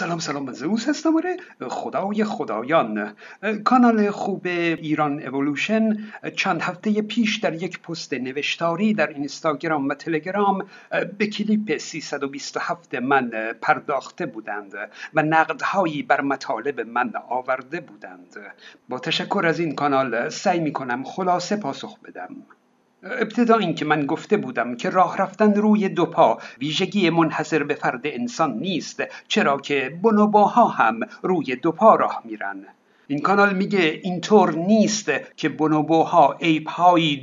سلام سلام من زوس هستم آره. خدای خدایان. کانال خوب ایران اولوشن چند هفته پیش در یک پست نوشتاری در اینستاگرام و تلگرام به کلیپ 327 من پرداخته بودند و نقدهایی بر مطالب من آورده بودند. با تشکر از این کانال سعی می کنم خلاصه پاسخ بدم. ابتدا اینکه من گفته بودم که راه رفتن روی دو پا ویژگی منحصر به فرد انسان نیست چرا که بنوباها هم روی دو پا راه میرن. این کانال میگه اینطور نیست که بنوبوها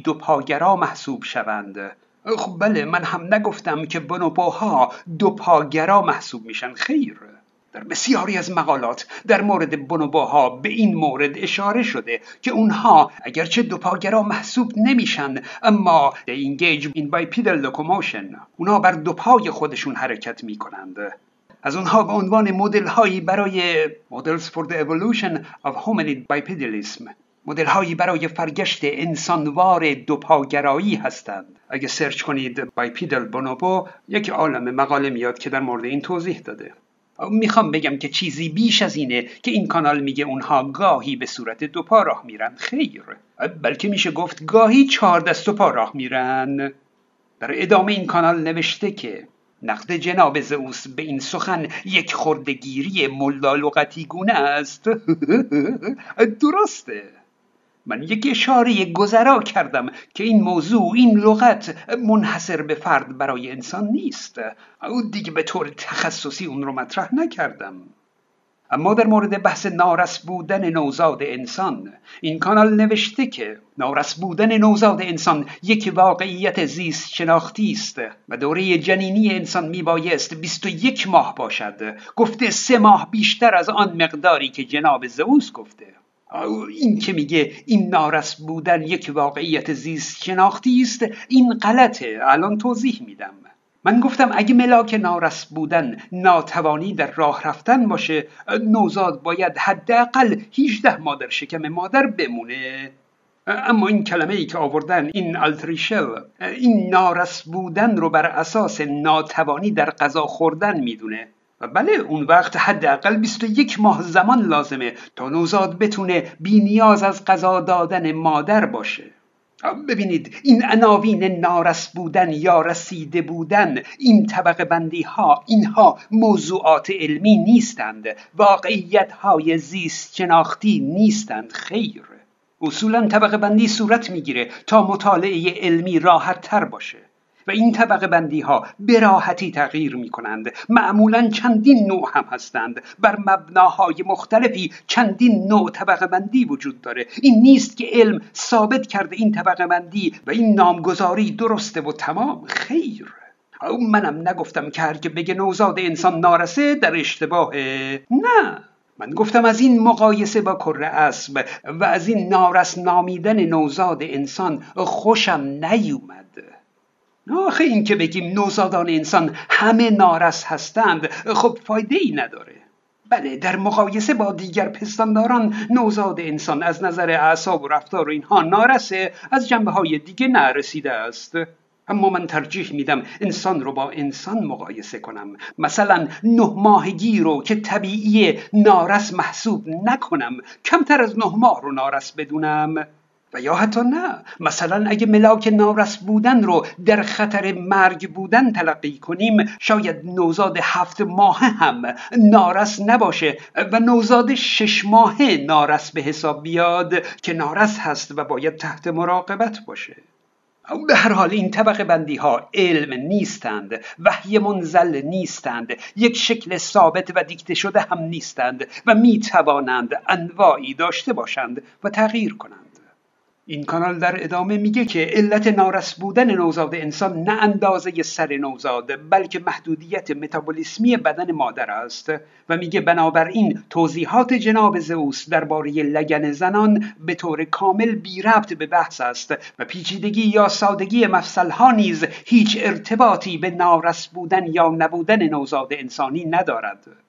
دو پاگرا محسوب شوند. خب بله من هم نگفتم که بنوبوها دو پاگرا محسوب میشن. خیر. در بسیاری از مقالات در مورد بونوباها به این مورد اشاره شده که اونها اگرچه دوپاگرا محسوب نمیشن اما engage in bipedal locomotion اونها بر دو پای خودشون حرکت می‌کنند. از اونها به عنوان مدل هایی برای models for the evolution of hominid bipedalism مدل هایی برای فرگشت انسانوار دوپاگرایی هستند. اگه سرچ کنید بایپیدل بونوبو یک عالم مقاله میاد که در مورد این توضیح داده. می‌خوام بگم که چیزی بیش از اینه که این کانال میگه اونها گاهی به صورت دو پا راه میرن. خیر. بلکه میشه گفت گاهی چهار دست و پا راه میرن. در ادامه این کانال نوشته که نقد جناب زئوس به این سخن یک خردگیری ملا لغتی گونه است. درسته. من یک اشاره گذرا کردم که این موضوع این لغت منحصر به فرد برای انسان نیست. او دیگه به طور تخصصی اون رو مطرح نکردم. اما در مورد بحث نارس بودن نوزاد انسان این کانال نوشته که نارس بودن نوزاد انسان یک واقعیت زیست شناختی است و دوره جنینی انسان میبایست 21 ماه باشد. گفته سه ماه بیشتر از آن مقداری که جناب زئوس گفته. این که میگه این نارس بودن یک واقعیت زیست شناختی است این غلطه. الان توضیح میدم. من گفتم اگه ملاک نارس بودن ناتوانی در راه رفتن باشه نوزاد باید حداقل 18 ماه در شکم مادر بمونه. اما این کلمه ای که آوردن این التریشل این نارس بودن رو بر اساس ناتوانی در غذا خوردن می‌دونه. و بله اون وقت حداقل 21 ماه زمان لازمه تا نوزاد بتونه بی نیاز از غذا دادن مادر باشه. ببینید این عناوین نارس بودن یا رسیده بودن این طبقه بندی ها اینها موضوعات علمی نیستند. واقعیت های زیست شناختی نیستند خیر. اصولا طبقه بندی صورت می‌گیره تا مطالعه علمی راحت تر باشه. و این طبقه بندی ها به راحتی تغییر می کنند معمولا چندین نوع هم هستند. بر مبناهای مختلفی چندین نوع طبقه بندی وجود داره. این نیست که علم ثابت کرده این طبقه بندی و این نامگذاری درسته و تمام. خیر. منم نگفتم که هر که بگه نوزاد انسان نارسه در اشتباهه نه. من گفتم از این مقایسه با کره اسب و از این نارس نامیدن نوزاد انسان خوشم نیومد. آخه این که بگیم نوزادان انسان همه نارس هستند خب فایده ای نداره. بله در مقایسه با دیگر پستانداران نوزاد انسان از نظر اعصاب و رفتار و اینها نارسه از جنبه های دیگه نرسیده است. اما من ترجیح میدم انسان رو با انسان مقایسه کنم. مثلا نه ماهگی رو که طبیعی نارس محسوب نکنم کمتر از نه ماه رو نارس بدونم. و یا حتی نه. مثلا اگه ملاک نارس بودن رو در خطر مرگ بودن تلقی کنیم شاید نوزاد هفت ماه هم نارس نباشه و نوزاد شش ماه نارس به حساب بیاد که نارس هست و باید تحت مراقبت باشه. به هر حال این طبقه بندی ها علم نیستند وحی منزل نیستند یک شکل ثابت و دیکته شده هم نیستند و می توانند انواعی داشته باشند و تغییر کنند. این کانال در ادامه میگه که علت نارس بودن نوزاد انسان نه اندازه سر نوزاد بلکه محدودیت متابولیسمی بدن مادر است. و میگه بنابراین توضیحات جناب زئوس درباره لگن زنان به طور کامل بی ربط به بحث است و پیچیدگی یا سادگی مفصلها نیز هیچ ارتباطی به نارس بودن یا نبودن نوزاد انسانی ندارد.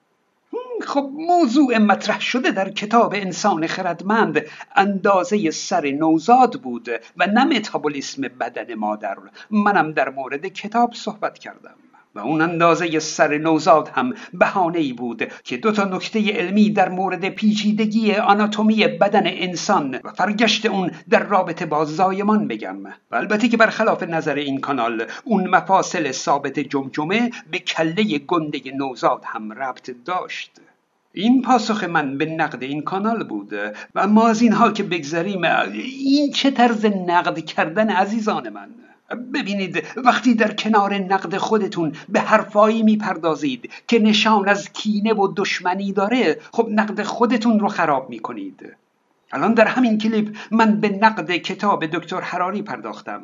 خب موضوع مطرح شده در کتاب انسان خردمند اندازه سر نوزاد بود و نه متابولیسم بدن مادر. منم در مورد کتاب صحبت کردم. اون اندازه سر نوزاد هم بهانه ای بود که دو تا نکته علمی در مورد پیچیدگی آناتومی بدن انسان و فرگشت اون در رابطه با زایمان بگم. و البته که برخلاف نظر این کانال اون مفاصل ثابت جمجمه به کله گنده نوزاد هم ربط داشت. این پاسخ من به نقد این کانال بود. و اما از اینها که بگذریم این چه طرز نقد کردن عزیزان من؟ ببینید وقتی در کنار نقد خودتون به حرفایی می‌پردازید که نشان از کینه و دشمنی داره خب نقد خودتون رو خراب می‌کنید. الان در همین کلیپ من به نقد کتاب دکتر حراری پرداختم.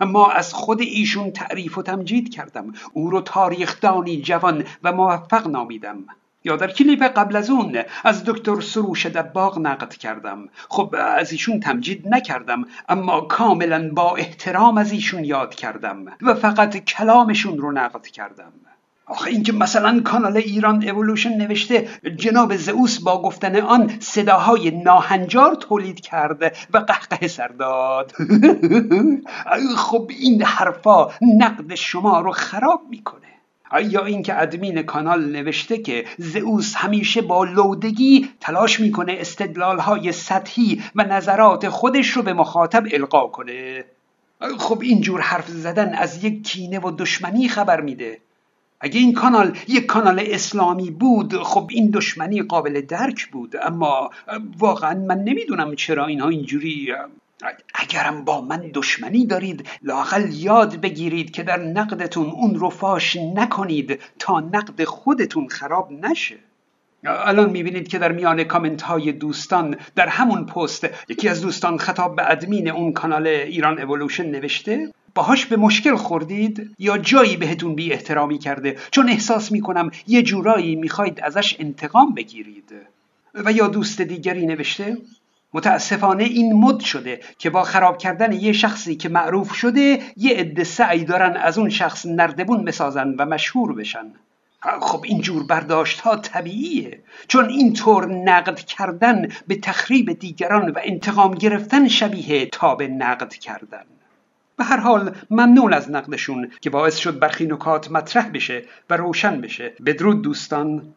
اما از خود ایشون تعریف و تمجید کردم. او رو تاریخدانی جوان و موفق نامیدم. یا در کلیپ قبل از اون از دکتر سروش دباغ نقد کردم. خب از ایشون تمجید نکردم اما کاملا با احترام از ایشون یاد کردم و فقط کلامشون رو نقد کردم. آخه اینکه مثلا کانال ایران اولوشن نوشته جناب زئوس با گفتن آن صداهای ناهنجار تولید کرد و قهقه سر داد. خب این حرفا نقد شما رو خراب می‌کنه. یا اینکه ادمین کانال نوشته که زئوس همیشه با لودگی تلاش می‌کنه استدلال های سطحی و نظرات خودش رو به مخاطب القا کنه؟ خب اینجور حرف زدن از یک کینه و دشمنی خبر میده. اگه این کانال یک کانال اسلامی بود خب این دشمنی قابل درک بود. اما واقعا من نمی‌دونم چرا اینها اینجوری اگرم با من دشمنی دارید لاقل یاد بگیرید که در نقدتون اون رو فاش نکنید تا نقد خودتون خراب نشه. الان می‌بینید که در میان کامنت های دوستان در همون پست یکی از دوستان خطاب به ادمین اون کانال ایران اولوشن نوشته باهاش به مشکل خوردید یا جایی بهتون بی احترامی کرده؟ چون احساس می‌کنم یه جورایی می‌خواید ازش انتقام بگیرید. و یا دوست دیگری نوشته متاسفانه این مد شده که با خراب کردن یه شخصی که معروف شده یه عده سعی دارن از اون شخص نردبون بسازن و مشهور بشن. خب اینجور برداشت ها طبیعیه. چون اینطور نقد کردن به تخریب دیگران و انتقام گرفتن شبیه تا به نقد کردن. به هر حال ممنون از نقدشون که باعث شد برخی نکات مطرح بشه و روشن بشه. بدرود دوستان.